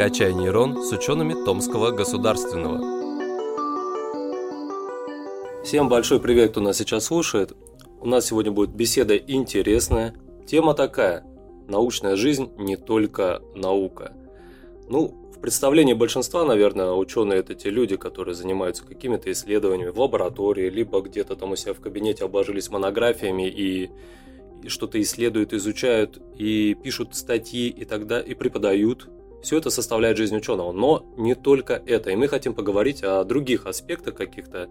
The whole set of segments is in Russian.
«Качай нейрон» с учеными Томского государственного. Всем большой привет, кто нас сейчас слушает. У нас сегодня будет беседа интересная. Тема такая – научная жизнь не только наука. Ну, в представлении большинства, наверное, ученые это те люди, которые занимаются какими-то исследованиями в лаборатории, либо где-то там у себя в кабинете обложились монографиями и, что-то исследуют, изучают и пишут статьи и тогда и преподают. Все это составляет жизнь ученого, но не только это. И мы хотим поговорить о других аспектах каких-то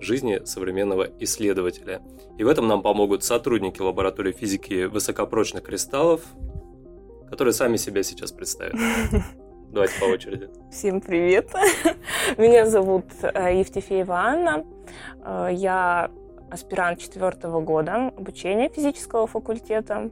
жизни современного исследователя. И в этом нам помогут сотрудники лаборатории физики высокопрочных кристаллов, которые сами себя сейчас представят. Давайте по очереди. Всем привет. Меня зовут э, Евтефеева Анна. Э, я аспирант четвертого года обучения физического факультета.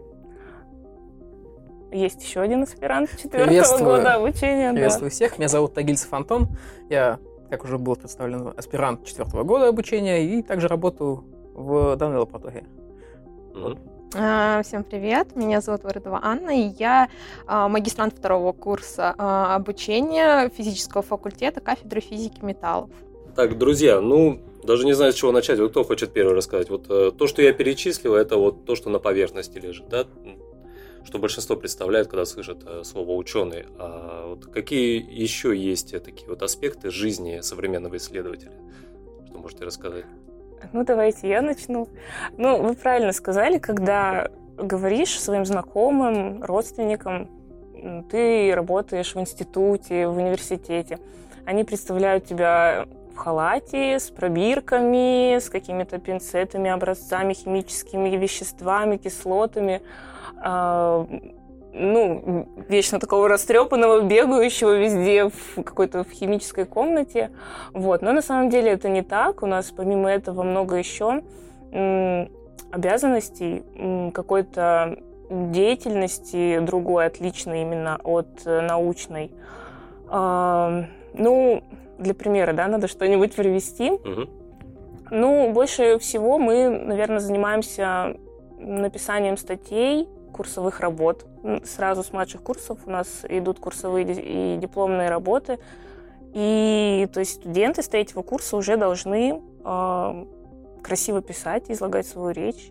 Есть еще один аспирант четвертого года обучения. Приветствую да. всех. Меня зовут Тагильцев Антон. Я, как уже был представлен, аспирант четвертого года обучения и также работаю в данной лаборатории. Mm-hmm. А, всем привет, меня зовут Вородова Анна, и я а, магистрант второго курса а, обучения физического факультета кафедры физики металлов. Так, друзья, ну, даже не знаю, с чего начать. Вот кто хочет первый рассказать? Вот э, то, что я перечислил, это вот то, что на поверхности лежит, да? Что большинство представляет, когда слышат э, слово ученый. А вот какие еще есть такие вот аспекты жизни современного исследователя? Что можете рассказать? Ну, давайте я начну. Ну, вы правильно сказали, когда говоришь своим знакомым, родственникам, ты работаешь в институте, в университете, они представляют тебя в халате, с пробирками, с какими-то пинцетами, образцами, химическими веществами, кислотами. А, ну, вечно такого растрепанного, бегающего везде в какой-то в химической комнате. Вот. Но на самом деле это не так. У нас помимо этого много еще обязанностей, какой-то деятельности другой, отличной именно от э, научной. А, ну, для примера, да, надо что-нибудь привести. Угу. Ну, больше всего мы, наверное, занимаемся написанием статей, курсовых работ. Сразу с младших курсов у нас идут курсовые и дипломные работы. И то есть студенты с третьего курса уже должны э, красиво писать, излагать свою речь.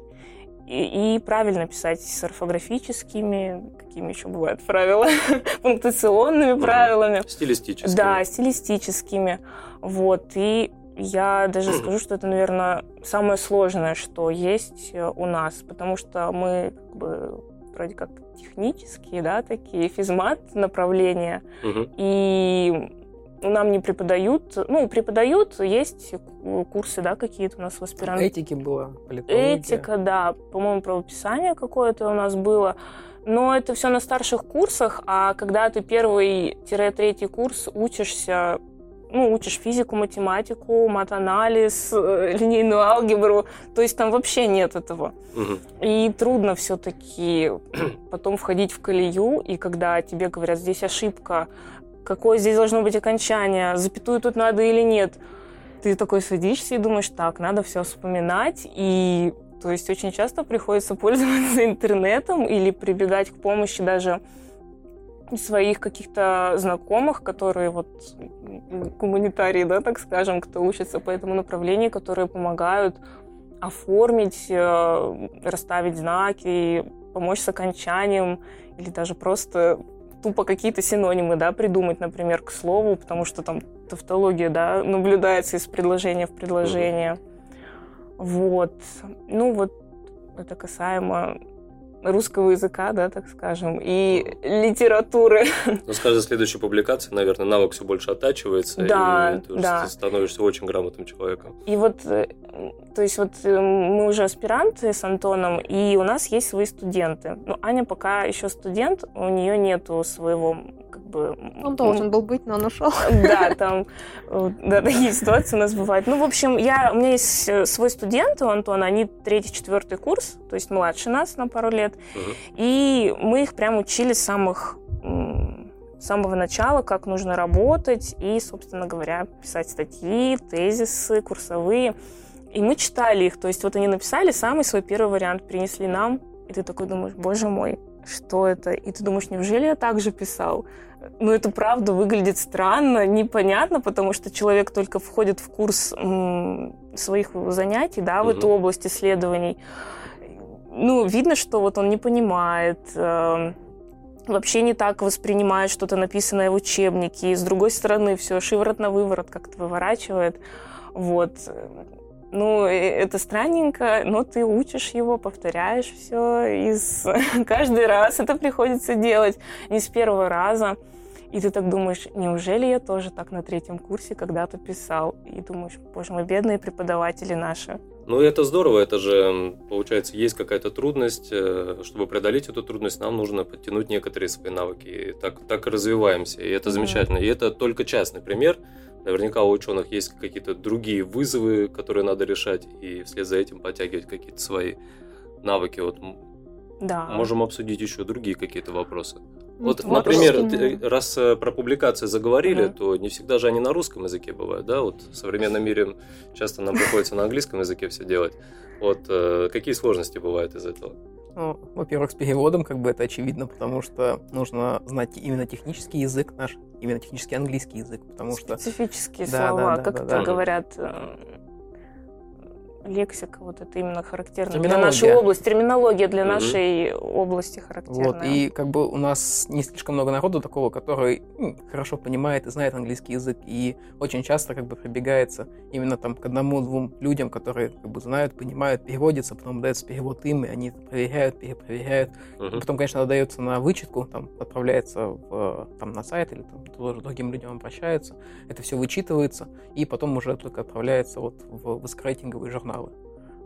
И, и правильно писать с орфографическими, какими еще бывают правила, пунктуационными правилами. Стилистическими. Да, стилистическими. Вот. И я даже скажу, что это, наверное, самое сложное, что есть э, у нас, потому что мы как бы вроде как технические, да, такие физмат направления, угу. и нам не преподают, ну, преподают, есть курсы, да, какие-то у нас в аспиранте. Этики было, политология. Этика, да, по-моему, правописание какое-то у нас было, но это все на старших курсах, а когда ты первый-третий курс учишься ну, учишь физику, математику, матанализ, э, линейную алгебру, то есть там вообще нет этого. Угу. И трудно все-таки потом входить в колею, и когда тебе говорят, здесь ошибка, какое здесь должно быть окончание, запятую тут надо или нет, ты такой садишься и думаешь, так, надо все вспоминать, и то есть очень часто приходится пользоваться интернетом или прибегать к помощи даже своих каких-то знакомых, которые вот гуманитарии, да, так скажем, кто учится по этому направлению, которые помогают оформить, э, расставить знаки, помочь с окончанием или даже просто тупо какие-то синонимы, да, придумать, например, к слову, потому что там тавтология, да, наблюдается из предложения в предложение. Вот. Ну вот это касаемо русского языка, да, так скажем, и литературы. Ну, с каждой следующей публикации, наверное, навык все больше оттачивается, да, и ты, да. становишься очень грамотным человеком. И вот, э, то есть вот э, мы уже аспиранты с Антоном, и у нас есть свои студенты. Но Аня пока еще студент, у нее нету своего бы... Он должен был быть, но он ушел. Да, там да, такие ситуации у нас бывают. Ну, в общем, я, у меня есть э, свой студент у Антона, они третий, четвертый курс, то есть младше нас на пару лет. И мы их прям учили с самых с самого начала, как нужно работать и, собственно говоря, писать статьи, тезисы, курсовые. И мы читали их. То есть вот они написали самый свой первый вариант, принесли нам, и ты такой думаешь, боже мой, что это? И ты думаешь, неужели я так же писал? Ну, это правда выглядит странно, непонятно, потому что человек только входит в курс своих занятий, да, в mm-hmm. эту область исследований. Ну, видно, что вот он не понимает, э, вообще не так воспринимает что-то написанное в учебнике. И с другой стороны, все шиворот на выворот как-то выворачивает. Вот. Ну, это странненько, но ты учишь его, повторяешь все, и с... каждый раз это приходится делать не с первого раза. И ты так думаешь, неужели я тоже так на третьем курсе когда-то писал? И думаешь, боже мой, бедные преподаватели наши. Ну, это здорово, это же, получается, есть какая-то трудность. Э, чтобы преодолеть эту трудность, нам нужно подтянуть некоторые свои навыки. И так, так и развиваемся, и это замечательно. И это только частный пример. Наверняка у ученых есть какие-то другие вызовы, которые надо решать, и вслед за этим подтягивать какие-то свои навыки. Вот да. можем обсудить еще другие какие-то вопросы. Вот, вот например, ты, раз э, про публикации заговорили, uh то не всегда же они на русском языке бывают, да? Вот в современном мире часто нам приходится на английском языке все делать. Вот э, какие сложности бывают из этого? Ну, во-первых, с переводом как бы это очевидно, потому что нужно знать именно технический язык наш, именно технический английский язык, потому что... Специфические да, слова, да, да, как да, это да. говорят э, лексика, вот это именно характерно для нашей области, терминология для угу. нашей области характерна. Вот, и как бы у нас не слишком много народу такого, который ну, хорошо понимает и знает английский язык, и очень часто как бы прибегается именно там к одному-двум людям, которые как бы знают, понимают, переводится, потом дается перевод им, и они проверяют, перепроверяют. Угу. Потом, конечно, отдается на вычетку, там отправляется в, там, на сайт или там, тоже другим людям обращаются, это все вычитывается, и потом уже только отправляется вот в высокорейтинговый журнал журналы.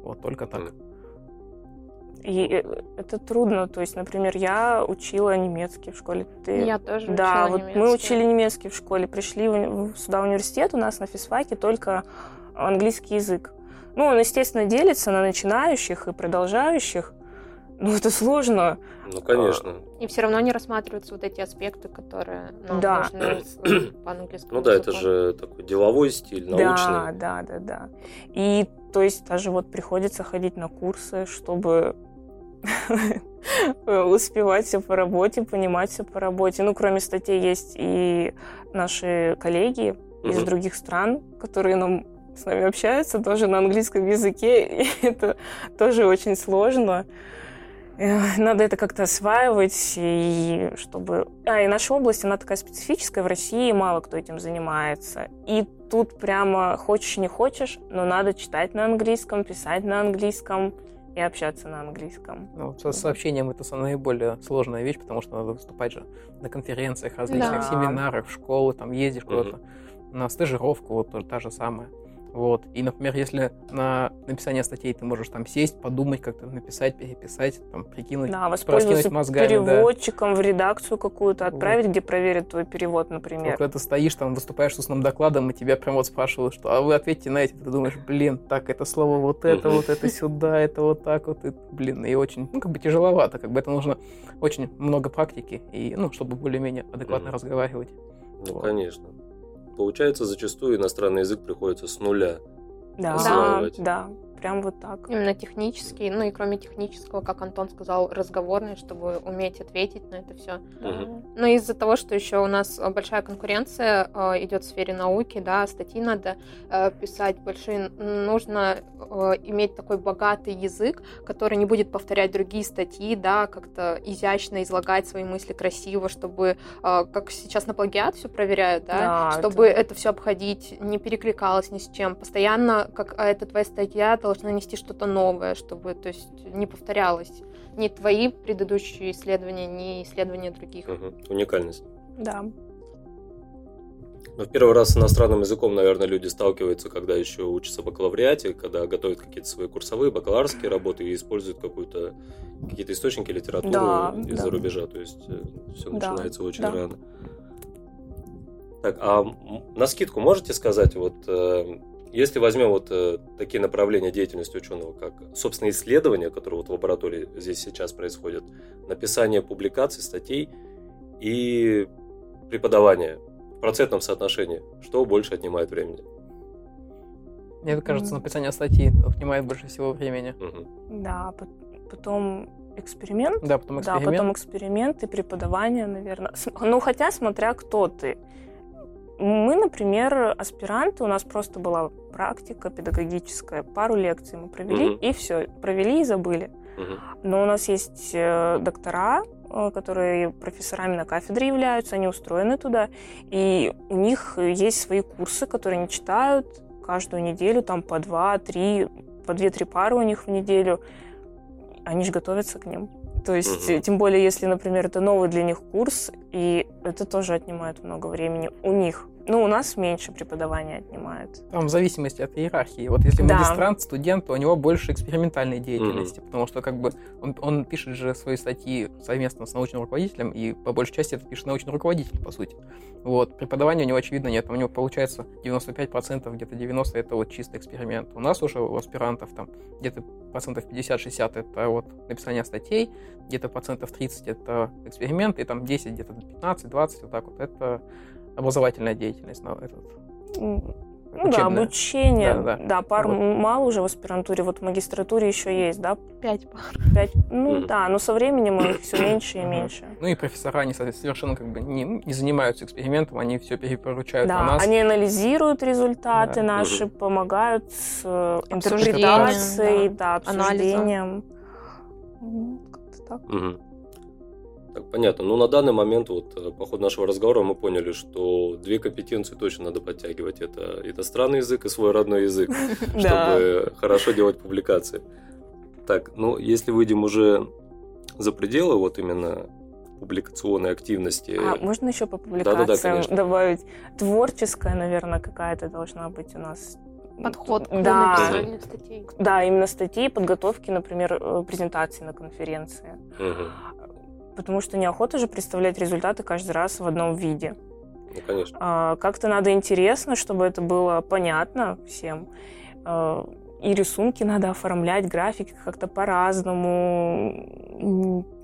Вот только так. И э, это трудно. То есть, например, я учила немецкий в школе. Ты... Я тоже Да, учила вот немецкий. мы учили немецкий в школе. Пришли сюда в университет, у нас на физфаке только английский язык. Ну, он, естественно, делится на начинающих и продолжающих. Ну, это сложно. Ну, конечно. И все равно не рассматриваются вот эти аспекты, которые ну, да. нужны по английскому Ну да, это же такой деловой стиль, научный. Да, да, да, да. И то есть даже вот приходится ходить на курсы, чтобы успевать все по работе, понимать все по работе. Ну, кроме статей, есть и наши коллеги из других стран, которые нам с нами общаются тоже на английском языке. И это тоже очень сложно. Надо это как-то осваивать, и чтобы... А, и наша область, она такая специфическая, в России мало кто этим занимается. И тут прямо хочешь не хочешь, но надо читать на английском, писать на английском и общаться на английском. Ну, со сообщением это наиболее сложная вещь, потому что надо выступать же на конференциях, различных да. семинарах, в школы, там ездишь угу. куда-то, на стажировку, вот тоже та же самая. Вот. И, например, если на написание статей ты можешь там сесть, подумать, как-то написать, переписать, там, прикинуть, да, воспользоваться мозгами, переводчиком да. в редакцию какую-то отправить, вот. где проверят твой перевод, например. Вот, когда ты стоишь, там, выступаешь с устным докладом, и тебя прям вот спрашивают, что, а вы ответьте на эти, ты думаешь, блин, так, это слово вот это, вот это сюда, это вот так вот, и, блин, и очень, ну, как бы тяжеловато, как бы это нужно очень много практики, и, ну, чтобы более-менее адекватно разговаривать. Ну, вот. конечно получается, зачастую иностранный язык приходится с нуля да. осваивать. Да, да. Прям вот так. Именно технический, ну и кроме технического, как Антон сказал, разговорный, чтобы уметь ответить на это все. Угу. Но из-за того, что еще у нас большая конкуренция э, идет в сфере науки, да, статьи надо э, писать большие, нужно э, иметь такой богатый язык, который не будет повторять другие статьи, да, как-то изящно излагать свои мысли красиво, чтобы, э, как сейчас на плагиат все проверяют, да, да чтобы это, это все обходить, не перекликалось ни с чем. Постоянно, как а, это твоя статья, должна нести что-то новое, чтобы, то есть, не повторялось ни твои предыдущие исследования, ни исследования других. Угу. Уникальность. Да. Ну, в первый раз с иностранным языком, наверное, люди сталкиваются, когда еще учатся в бакалавриате, когда готовят какие-то свои курсовые, бакалаврские работы и используют какую-то какие-то источники литературы да, из-за да. рубежа. То есть э, все да, начинается очень да. рано. Так, а на скидку можете сказать, вот э, если возьмем вот э, такие направления деятельности ученого, как, собственно, исследования, которые вот в лаборатории здесь сейчас происходят, написание публикаций, статей и преподавание в процентном соотношении, что больше отнимает времени? Мне кажется, написание статьи отнимает больше всего времени. Угу. Да, потом Эксперимент? Да, потом эксперимент. Да, потом эксперимент и преподавание, наверное. Ну, хотя, смотря кто ты. Мы, например, аспиранты, у нас просто была практика педагогическая, пару лекций мы провели, mm-hmm. и все, провели и забыли. Mm-hmm. Но у нас есть э, доктора, э, которые профессорами на кафедре являются, они устроены туда, и у них есть свои курсы, которые они читают каждую неделю, там по два, три, по две-три пары у них в неделю. Они же готовятся к ним. То есть, угу. тем более, если, например, это новый для них курс, и это тоже отнимает много времени у них. Ну, у нас меньше преподавания отнимает. Там в зависимости от иерархии. Вот если да. магистрант, студент, то у него больше экспериментальной деятельности, mm-hmm. потому что как бы он, он пишет же свои статьи совместно с научным руководителем, и по большей части это пишет научный руководитель, по сути. Вот. Преподавания у него, очевидно, нет. У него получается 95%, где-то 90% это вот чистый эксперимент. У нас уже у аспирантов там где-то процентов 50-60 это вот написание статей, где-то процентов 30 это эксперимент, и там 10, где-то 15-20, вот так вот, это образовательная деятельность. на этот, ну да, обучение. Да, да. да пар вот. мало уже в аспирантуре, вот в магистратуре еще есть, да? Пять пар. Пять, ну mm. да, но со временем их все меньше и меньше. Ну и профессора, они совершенно как бы не, не занимаются экспериментом, они все перепоручают да, у нас. они анализируют результаты да. наши, mm. помогают с э, интерпретацией, да, да обсуждением. Как-то так. Mm. Так, понятно. Ну, на данный момент, вот, э, по ходу нашего разговора мы поняли, что две компетенции точно надо подтягивать. Это иностранный язык и свой родной язык, чтобы хорошо делать публикации. Так, ну, если выйдем уже за пределы вот именно публикационной активности. А можно еще по публикациям да, да, добавить? Творческая, наверное, какая-то должна быть у нас подход к да, написанию статей. Да, именно статьи, подготовки, например, э, презентации на конференции. Угу потому что неохота же представлять результаты каждый раз в одном виде. Ну, конечно. А, как-то надо интересно, чтобы это было понятно всем. А, и рисунки надо оформлять, графики как-то по-разному.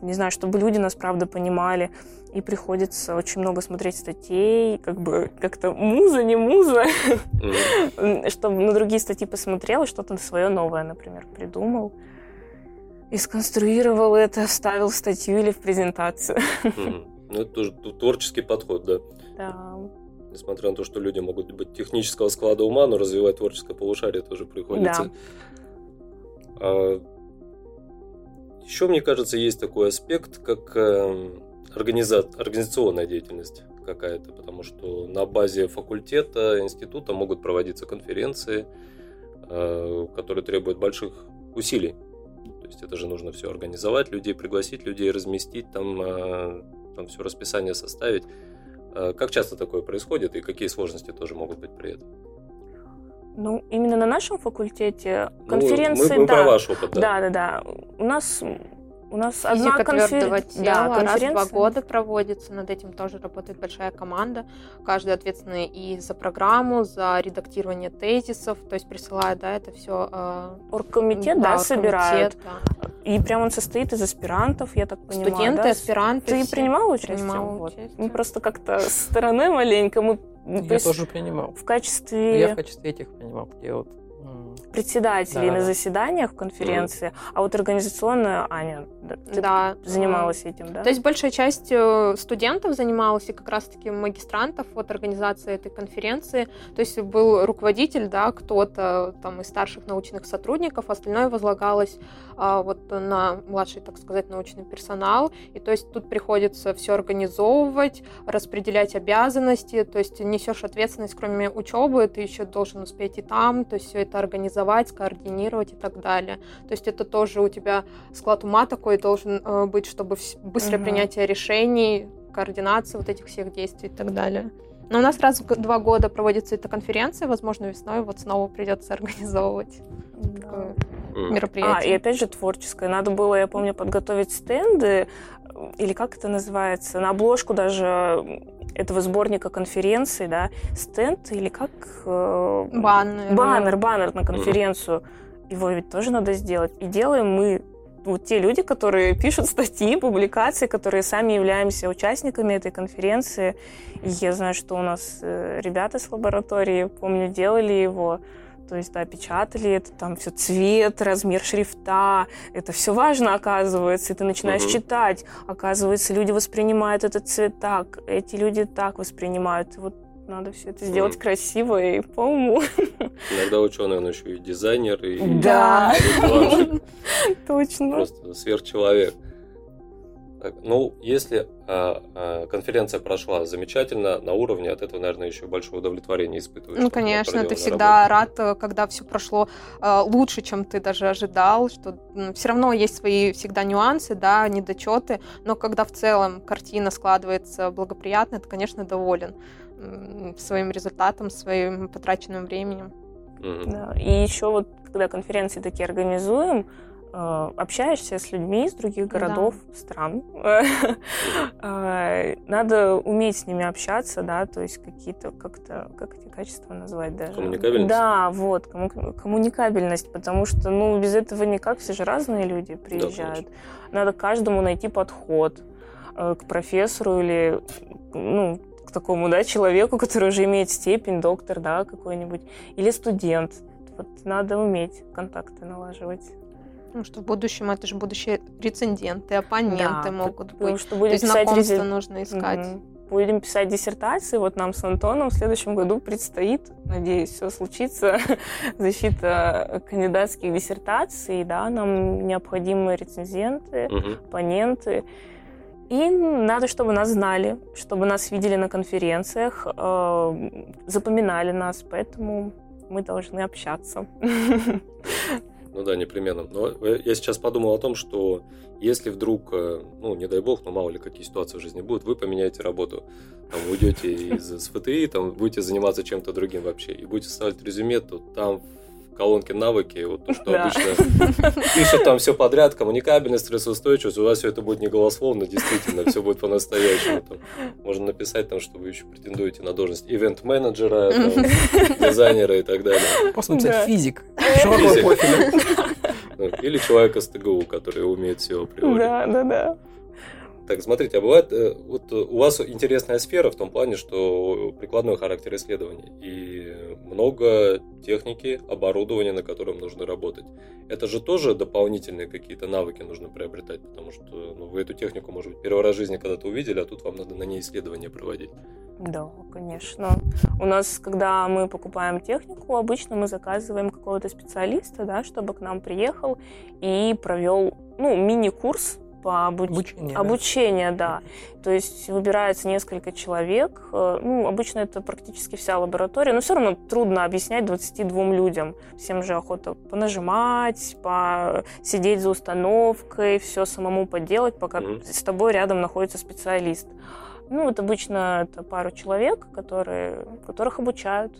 Не знаю, чтобы люди нас правда понимали. И приходится очень много смотреть статей, как бы как-то муза, не муза, mm-hmm. чтобы на другие статьи посмотрел и что-то свое новое, например, придумал и сконструировал это, вставил в статью или в презентацию. Ну, это тоже творческий подход, да? Да. Несмотря на то, что люди могут быть технического склада ума, но развивать творческое полушарие тоже приходится. Да. А, еще, мне кажется, есть такой аспект, как э, организа... организационная деятельность какая-то, потому что на базе факультета, института могут проводиться конференции, э, которые требуют больших усилий есть это же нужно все организовать, людей пригласить, людей разместить, там, а, там все расписание составить. А, как часто такое происходит и какие сложности тоже могут быть при этом? Ну, именно на нашем факультете конференции, ну, мы, мы да. про ваш опыт, да. Да, да, да. У нас у нас Физика одна конфер... тела да, раз в два года проводится, над этим тоже работает большая команда. Каждый ответственный и за программу, за редактирование тезисов, то есть присылает, да, это все... Э, оргкомитет, да, да собирает. Да. И прям он состоит из аспирантов, я так понимаю, Студенты, да? аспиранты. Ты все. принимал участие? Принимал вот. участие. Мы просто как-то с стороны маленько, мы... Я тоже принимал. В качестве... Я в качестве этих принимал, где вот председателей да, на заседаниях конференции, mm. а вот организационная Аня да, занималась этим, да? То есть большая часть э, студентов занималась и как раз-таки магистрантов вот организации этой конференции. То есть был руководитель, да, кто-то там из старших научных сотрудников, остальное возлагалось а, вот на младший, так сказать, научный персонал. И то есть тут приходится все организовывать, распределять обязанности, то есть несешь ответственность, кроме учебы, ты еще должен успеть и там, то есть все это организовать, скоординировать и так далее. То есть это тоже у тебя склад ума такой должен э, быть, чтобы быстрое угу. принятие решений, координация вот этих всех действий и так далее. Но у нас раз в два года проводится эта конференция, возможно, весной вот снова придется организовывать да. мероприятие. А, и опять же творческое. Надо было, я помню, подготовить стенды, или как это называется, на обложку даже этого сборника конференции, да, стенд или как... Э, баннер. Баннер, баннер на конференцию. Его ведь тоже надо сделать. И делаем мы вот те люди, которые пишут статьи, публикации, которые сами являемся участниками этой конференции. И я знаю, что у нас э, ребята с лаборатории, помню, делали его. То есть, да, печатали это, там все цвет, размер шрифта, это все важно, оказывается, и ты начинаешь угу. читать, оказывается, люди воспринимают этот цвет так, эти люди так воспринимают, вот надо все это сделать mm. красиво и по уму. Иногда ученый, он еще и дизайнер, и да. Точно. Просто сверхчеловек. Ну, если а, а, конференция прошла замечательно, на уровне, от этого, наверное, еще большое удовлетворение испытываешь. Ну, конечно, ты всегда работе. рад, когда все прошло а, лучше, чем ты даже ожидал, что ну, все равно есть свои всегда нюансы, да, недочеты, но когда в целом картина складывается благоприятно, ты, конечно, доволен своим результатом, своим потраченным временем. Mm-hmm. Да. И еще вот, когда конференции такие организуем, э, общаешься с людьми из других городов, да. стран. Э, надо уметь с ними общаться, да, то есть какие-то как-то, как эти качества назвать даже? Коммуникабельность? Да, вот, комму- коммуникабельность, потому что, ну, без этого никак, все же разные люди приезжают. Да, надо каждому найти подход э, к профессору или, ну, такому, да, человеку, который уже имеет степень, доктор, да, какой-нибудь, или студент. Вот надо уметь контакты налаживать. Ну, что в будущем это же будущие рецензенты, оппоненты да, могут быть. Что будем То есть знакомство рез... нужно искать. Угу. Будем писать диссертации. Вот нам с Антоном в следующем году предстоит, надеюсь, все случится, защита кандидатских диссертаций. Да, нам необходимы рецензенты, угу. оппоненты. И надо, чтобы нас знали, чтобы нас видели на конференциях, э, запоминали нас, поэтому мы должны общаться. Ну да, непременно. Но я сейчас подумал о том, что если вдруг, э, ну, не дай бог, но мало ли какие ситуации в жизни будут, вы поменяете работу, там, уйдете из СФТИ, там, будете заниматься чем-то другим вообще, и будете ставить резюме, то там колонке навыки, вот то, что да. обычно пишут там все подряд, коммуникабельность, стрессоустойчивость, у вас все это будет не голословно, действительно, все будет по-настоящему. Там, можно написать там, что вы еще претендуете на должность ивент-менеджера, дизайнера и так далее. Просто написать да. физик, широкого ну, Или человека с ТГУ, который умеет все априори. Да, да, да. Так, смотрите, а бывает, э, вот у вас интересная сфера в том плане, что прикладной характер исследований и много техники, оборудования, на котором нужно работать. Это же тоже дополнительные какие-то навыки нужно приобретать, потому что ну, вы эту технику, может быть, первый раз в жизни когда-то увидели, а тут вам надо на ней исследования проводить. Да, конечно. У нас, когда мы покупаем технику, обычно мы заказываем какого-то специалиста, да, чтобы к нам приехал и провел ну, мини-курс по обуч... обучение, обучение да. да. То есть выбирается несколько человек. Э, ну, обычно это практически вся лаборатория, но все равно трудно объяснять 22 людям. Всем же охота понажимать, посидеть за установкой, все самому поделать, пока mm-hmm. с тобой рядом находится специалист. Ну, вот обычно это пару человек, которые, которых обучают.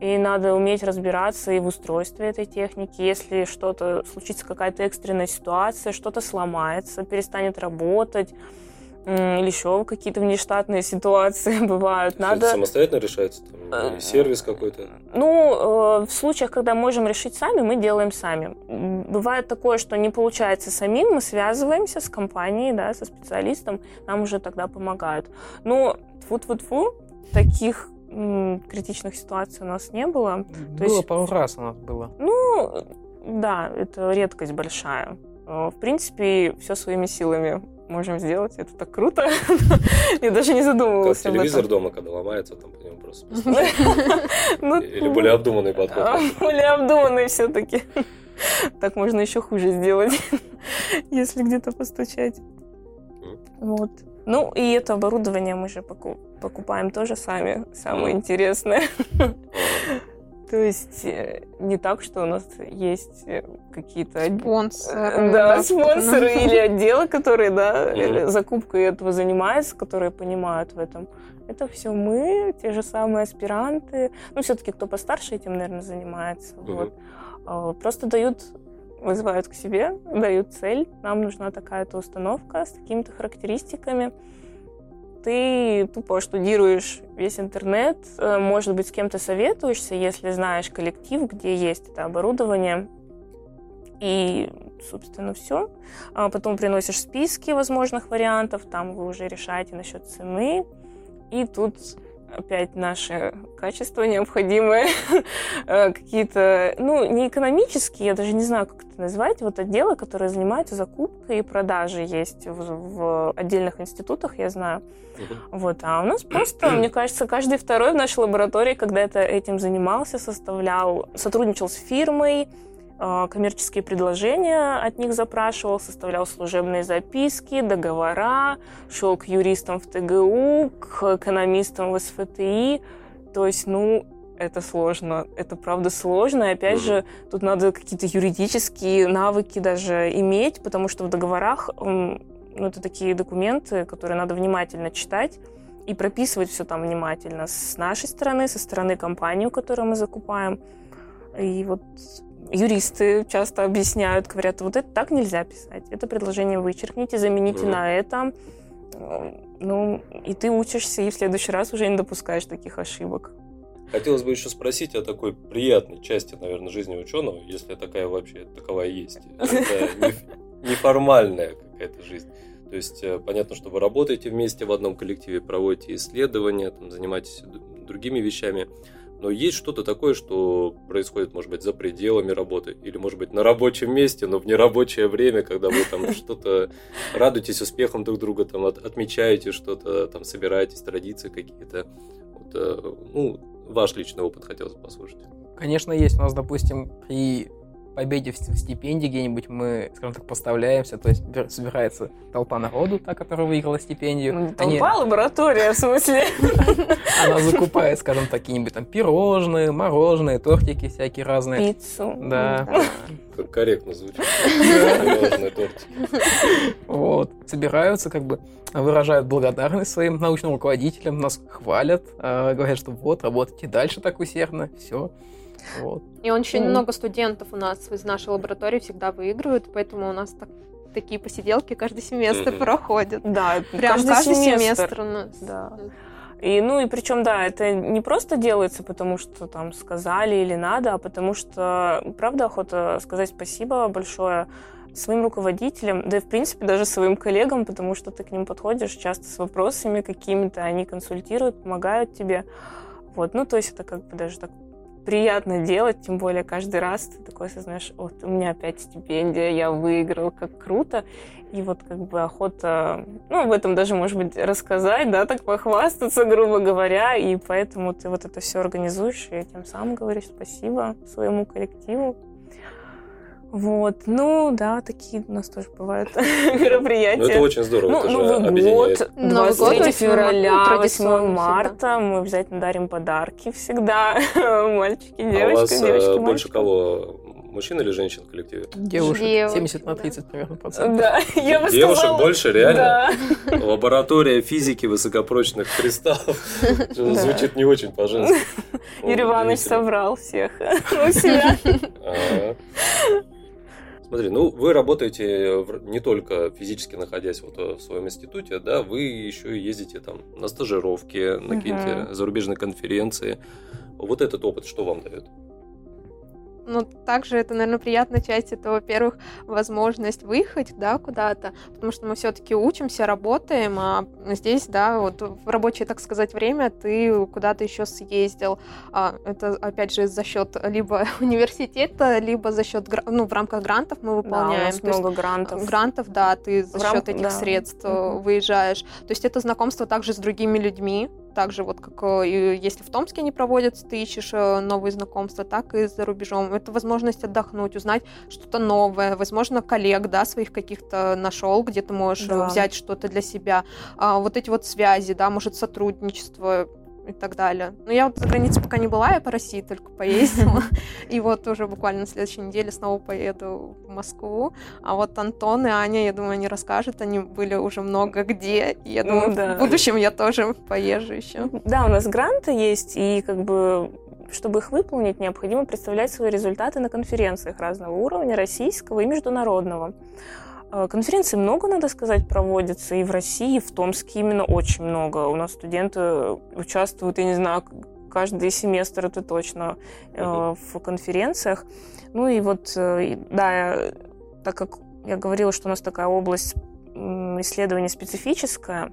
И надо уметь разбираться и в устройстве этой техники. Если что-то случится, какая-то экстренная ситуация, что-то сломается, перестанет работать, или еще какие-то внештатные ситуации бывают. Надо... Это самостоятельно решается? Там, э, сервис какой-то? Ну, э, в случаях, когда можем решить сами, мы делаем сами. Бывает такое, что не получается самим, мы связываемся с компанией, да, со специалистом, нам уже тогда помогают. Ну, тфу-тфу-тфу, таких критичных ситуаций у нас не было. Было То есть, пару раз у нас было. Ну, да, это редкость большая. Э, в принципе, все своими силами можем сделать. Это так круто. Я даже не задумывалась как телевизор дома, когда ломается, там по нему просто ну, Или более обдуманный подход. А, более обдуманный все-таки. Так можно еще хуже сделать, если где-то постучать. Вот. Ну, и это оборудование мы же покупаем тоже сами, самое интересное. То есть э, не так, что у нас есть э, какие-то... Спонсоры. Да, спонсоры или отделы, которые, да, закупкой этого занимаются, которые понимают в этом. Это все мы, те же самые аспиранты. Ну, все-таки кто постарше этим, наверное, занимается. Вот. А, просто дают вызывают к себе, дают цель, нам нужна такая-то установка с такими-то характеристиками. Ты тупо штудируешь весь интернет, э, может быть, с кем-то советуешься, если знаешь коллектив, где есть это оборудование. И, собственно, все. А потом приносишь списки возможных вариантов, там вы уже решаете насчет цены. И тут опять наши качества необходимые, э, какие-то, ну, не экономические, я даже не знаю, как это назвать, вот отделы, которые занимаются закупкой и продажей есть в, в отдельных институтах, я знаю. Вот, а у нас просто, мне кажется, каждый второй в нашей лаборатории когда-то этим занимался, составлял, сотрудничал с фирмой, коммерческие предложения от них запрашивал, составлял служебные записки, договора, шел к юристам в ТГУ, к экономистам в СФТИ. То есть, ну, это сложно, это правда сложно. И опять же, тут надо какие-то юридические навыки даже иметь, потому что в договорах, ну, это такие документы, которые надо внимательно читать и прописывать все там внимательно с нашей стороны, со стороны компании, у которой мы закупаем. И вот юристы часто объясняют, говорят, вот это так нельзя писать, это предложение вычеркните, замените mm. на это. Ну, и ты учишься, и в следующий раз уже не допускаешь таких ошибок. Хотелось бы еще спросить о такой приятной части, наверное, жизни ученого, если такая вообще таковая есть. Это неформальная какая-то жизнь. То есть э, понятно, что вы работаете вместе в одном коллективе, проводите исследования, там, занимаетесь другими вещами но есть что-то такое, что происходит, может быть, за пределами работы, или, может быть, на рабочем месте, но в нерабочее время, когда вы там что-то радуетесь успехом друг друга, там отмечаете что-то, там собираетесь, традиции какие-то. Вот, э, ну, ваш личный опыт хотелось бы послушать. Конечно, есть. У нас, допустим, при победе в стипендии где-нибудь мы, скажем так, поставляемся, то есть собирается толпа народу, та, которая выиграла стипендию. Ну, толпа, Они... лаборатория, в смысле? Она закупает, скажем, какие-нибудь там пирожные, мороженые, тортики всякие разные. Пиццу. Да. Как корректно звучит. Мороженые тортики. Вот. Собираются, как бы выражают благодарность своим научным руководителям, нас хвалят, а, говорят, что вот, работайте дальше так усердно, все. Вот. И очень mm. много студентов у нас из нашей лаборатории всегда выигрывают, поэтому у нас так, такие посиделки каждый семестр mm-hmm. проходят. Да, прям каждый, каждый семестр. семестр у нас. Да. И, ну и причем, да, это не просто делается, потому что там сказали или надо, а потому что, правда, охота сказать спасибо большое своим руководителям, да и, в принципе, даже своим коллегам, потому что ты к ним подходишь часто с вопросами какими-то, они консультируют, помогают тебе. Вот, ну, то есть это как бы даже так приятно делать, тем более каждый раз ты такой осознаешь, вот у меня опять стипендия, я выиграл, как круто. И вот как бы охота, ну, об этом даже, может быть, рассказать, да, так похвастаться, грубо говоря, и поэтому ты вот это все организуешь, и тем самым говоришь спасибо своему коллективу. Вот, ну да, такие у нас тоже бывают мероприятия. Ну, это очень здорово, ну, это Новый год, 23 февраля, 8 марта, мы обязательно дарим подарки всегда, мальчики, девочки, а у вас девочки, больше кого мужчин или женщин в коллективе? Девушек. Девушек 70 на 30 примерно процентов. Да, я бы Девушек сказала... больше, реально? Да. Лаборатория физики высокопрочных кристаллов. Звучит не очень по-женски. Юрий Иванович собрал всех у себя. Смотри, ну вы работаете не только физически находясь вот э, в своем институте, да, вы еще ездите там на стажировки, на какие-то зарубежные конференции. Вот этот опыт что вам дает? Ну, также это, наверное, приятная часть. Это, во-первых, возможность выехать, да, куда-то, потому что мы все-таки учимся, работаем, а здесь, да, вот в рабочее, так сказать, время ты куда-то еще съездил. А это, опять же, за счет либо университета, либо за счет, ну, в рамках грантов мы выполняем. Да, у нас много есть, грантов. Грантов, да, ты за в счет этих да. средств угу. выезжаешь. То есть это знакомство также с другими людьми, также вот как э, если в Томске они проводятся, ты ищешь э, новые знакомства, так и за рубежом. Это возможность отдохнуть, узнать что-то новое, возможно, коллег, да, своих каких-то нашел, где ты можешь да. взять что-то для себя. А, вот эти вот связи, да, может, сотрудничество, и так далее. Но я вот за границей пока не была, я по России только поездила. И вот уже буквально на следующей неделе снова поеду в Москву. А вот Антон и Аня, я думаю, они расскажут, они были уже много где. И я думаю, ну, да. в будущем я тоже поезжу еще. Да, у нас гранты есть, и как бы чтобы их выполнить, необходимо представлять свои результаты на конференциях разного уровня, российского и международного. Э, конференций много, надо сказать, проводится. И в России, и в Томске именно очень много. У нас студенты участвуют, я не знаю, каждый семестр это точно uh-huh. в конференциях. Ну и вот, э, да, так как я говорила, что у нас такая область исследования специфическая,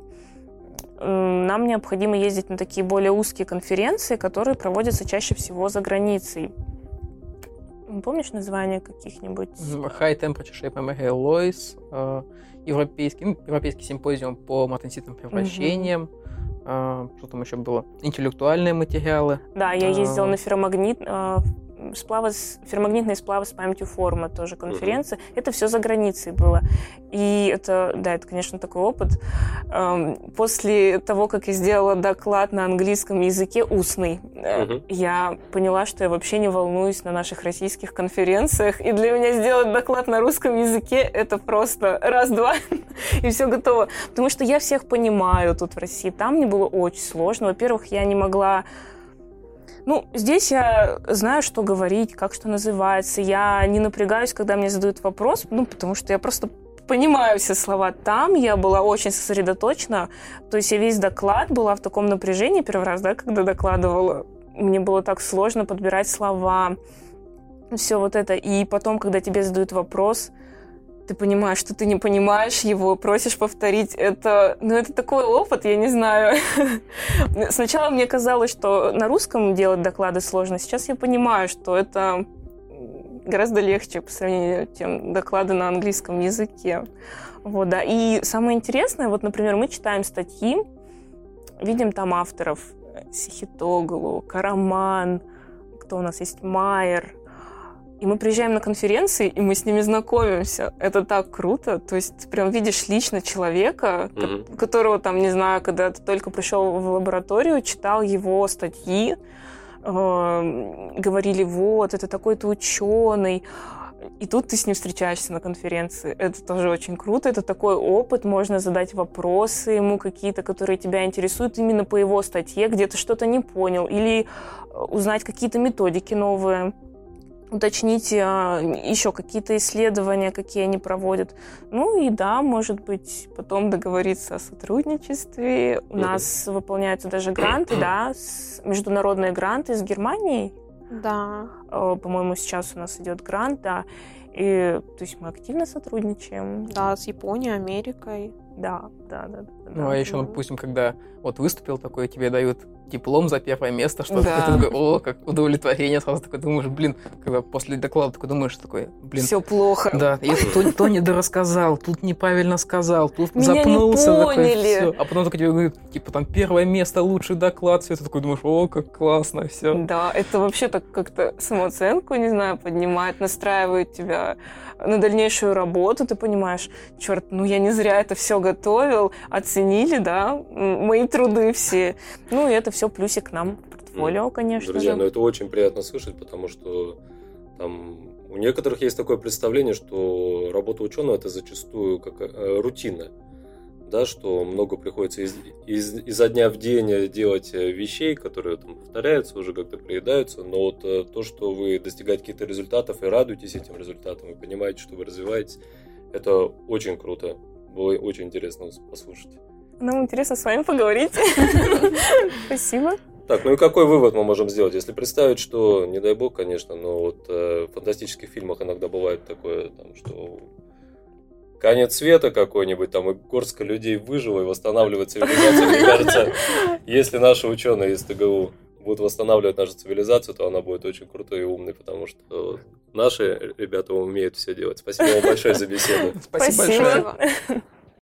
нам необходимо ездить на такие более узкие конференции, которые проводятся чаще всего за границей. Помнишь название каких-нибудь? High Temperature Shape Memory Alloys, э, европейский, ну, европейский симпозиум по матенситным превращениям, угу. что там еще было? Интеллектуальные материалы. Да, я ездила а... на ферромагнит, сплавы с, ферромагнитные сплавы с памятью формы, тоже конференция. Mm-hmm. Это все за границей было. И это, да, это, конечно, такой опыт. Эм, после того, как я сделала доклад на английском языке устный, mm-hmm. я поняла, что я вообще не волнуюсь на наших российских конференциях. И для меня сделать доклад на русском языке это просто раз-два и все готово. Потому что я всех понимаю тут в России. Там мне было очень сложно. Во-первых, я не могла ну, здесь я знаю, что говорить, как что называется. Я не напрягаюсь, когда мне задают вопрос, ну, потому что я просто понимаю все слова. Там я была очень сосредоточена. То есть я весь доклад была в таком напряжении первый раз, да, когда докладывала. Мне было так сложно подбирать слова, все вот это. И потом, когда тебе задают вопрос, ты понимаешь, что ты не понимаешь его, просишь повторить. Это, ну, это такой опыт, я не знаю. Сначала мне казалось, что на русском делать доклады сложно. Сейчас я понимаю, что это гораздо легче по сравнению с тем доклады на английском языке. Вот, да. И самое интересное, вот, например, мы читаем статьи, видим там авторов Сихитоглу, Караман, кто у нас есть, Майер – и мы приезжаем на конференции, и мы с ними знакомимся. Это так круто. То есть прям видишь лично человека, mm-hmm. которого там, не знаю, когда ты только пришел в лабораторию, читал его статьи, э, говорили, вот, это такой-то ученый. И тут ты с ним встречаешься на конференции. Это тоже очень круто. Это такой опыт. Можно задать вопросы ему какие-то, которые тебя интересуют именно по его статье, где ты что-то не понял. Или э, узнать какие-то методики новые уточнить а, еще какие-то исследования, какие они проводят. Ну и да, может быть, потом договориться о сотрудничестве. У нас выполняются даже гранты, да, международные гранты с Германией. Да. По-моему, сейчас у нас идет грант, да. И, то есть мы активно сотрудничаем. Да, с Японией, Америкой. Да, да, да. Ну, да, а еще, допустим, когда вот выступил такой, тебе дают диплом за первое место, что да. ты такой, о, как удовлетворение, сразу такой думаешь, блин, когда после доклада такой думаешь, такой, блин. Все плохо. Да, я то, то недорассказал, тут неправильно сказал, тут Меня запнулся. Не поняли. Такой, все. А потом такой тебе говорят, типа, там первое место, лучший доклад, все, ты такой думаешь, о, как классно, все. Да, это вообще так как-то самооценку, не знаю, поднимает, настраивает тебя на дальнейшую работу, ты понимаешь, черт, ну я не зря это все готовил, оценили, да, мои труды все. Ну и это все плюсик к нам, портфолио, конечно Друзья, же. ну это очень приятно слышать, потому что там у некоторых есть такое представление, что работа ученого это зачастую как э, рутина да, что много приходится из, из, изо дня в день делать э, вещей, которые там повторяются, уже как-то приедаются, но вот э, то, что вы достигаете каких-то результатов и радуетесь этим результатам, и понимаете, что вы развиваетесь, это очень круто. Было очень интересно послушать. Нам интересно с вами поговорить. Спасибо. Так, ну и какой вывод мы можем сделать? Если представить, что, не дай бог, конечно, но вот э, в фантастических фильмах иногда бывает такое, там, что конец света какой-нибудь, там и горстка людей выжила и восстанавливает цивилизацию. Мне кажется, если наши ученые из ТГУ будут восстанавливать нашу цивилизацию, то она будет очень крутой и умной, потому что наши ребята умеют все делать. Спасибо вам большое за беседу. Спасибо, Спасибо. большое.